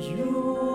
You.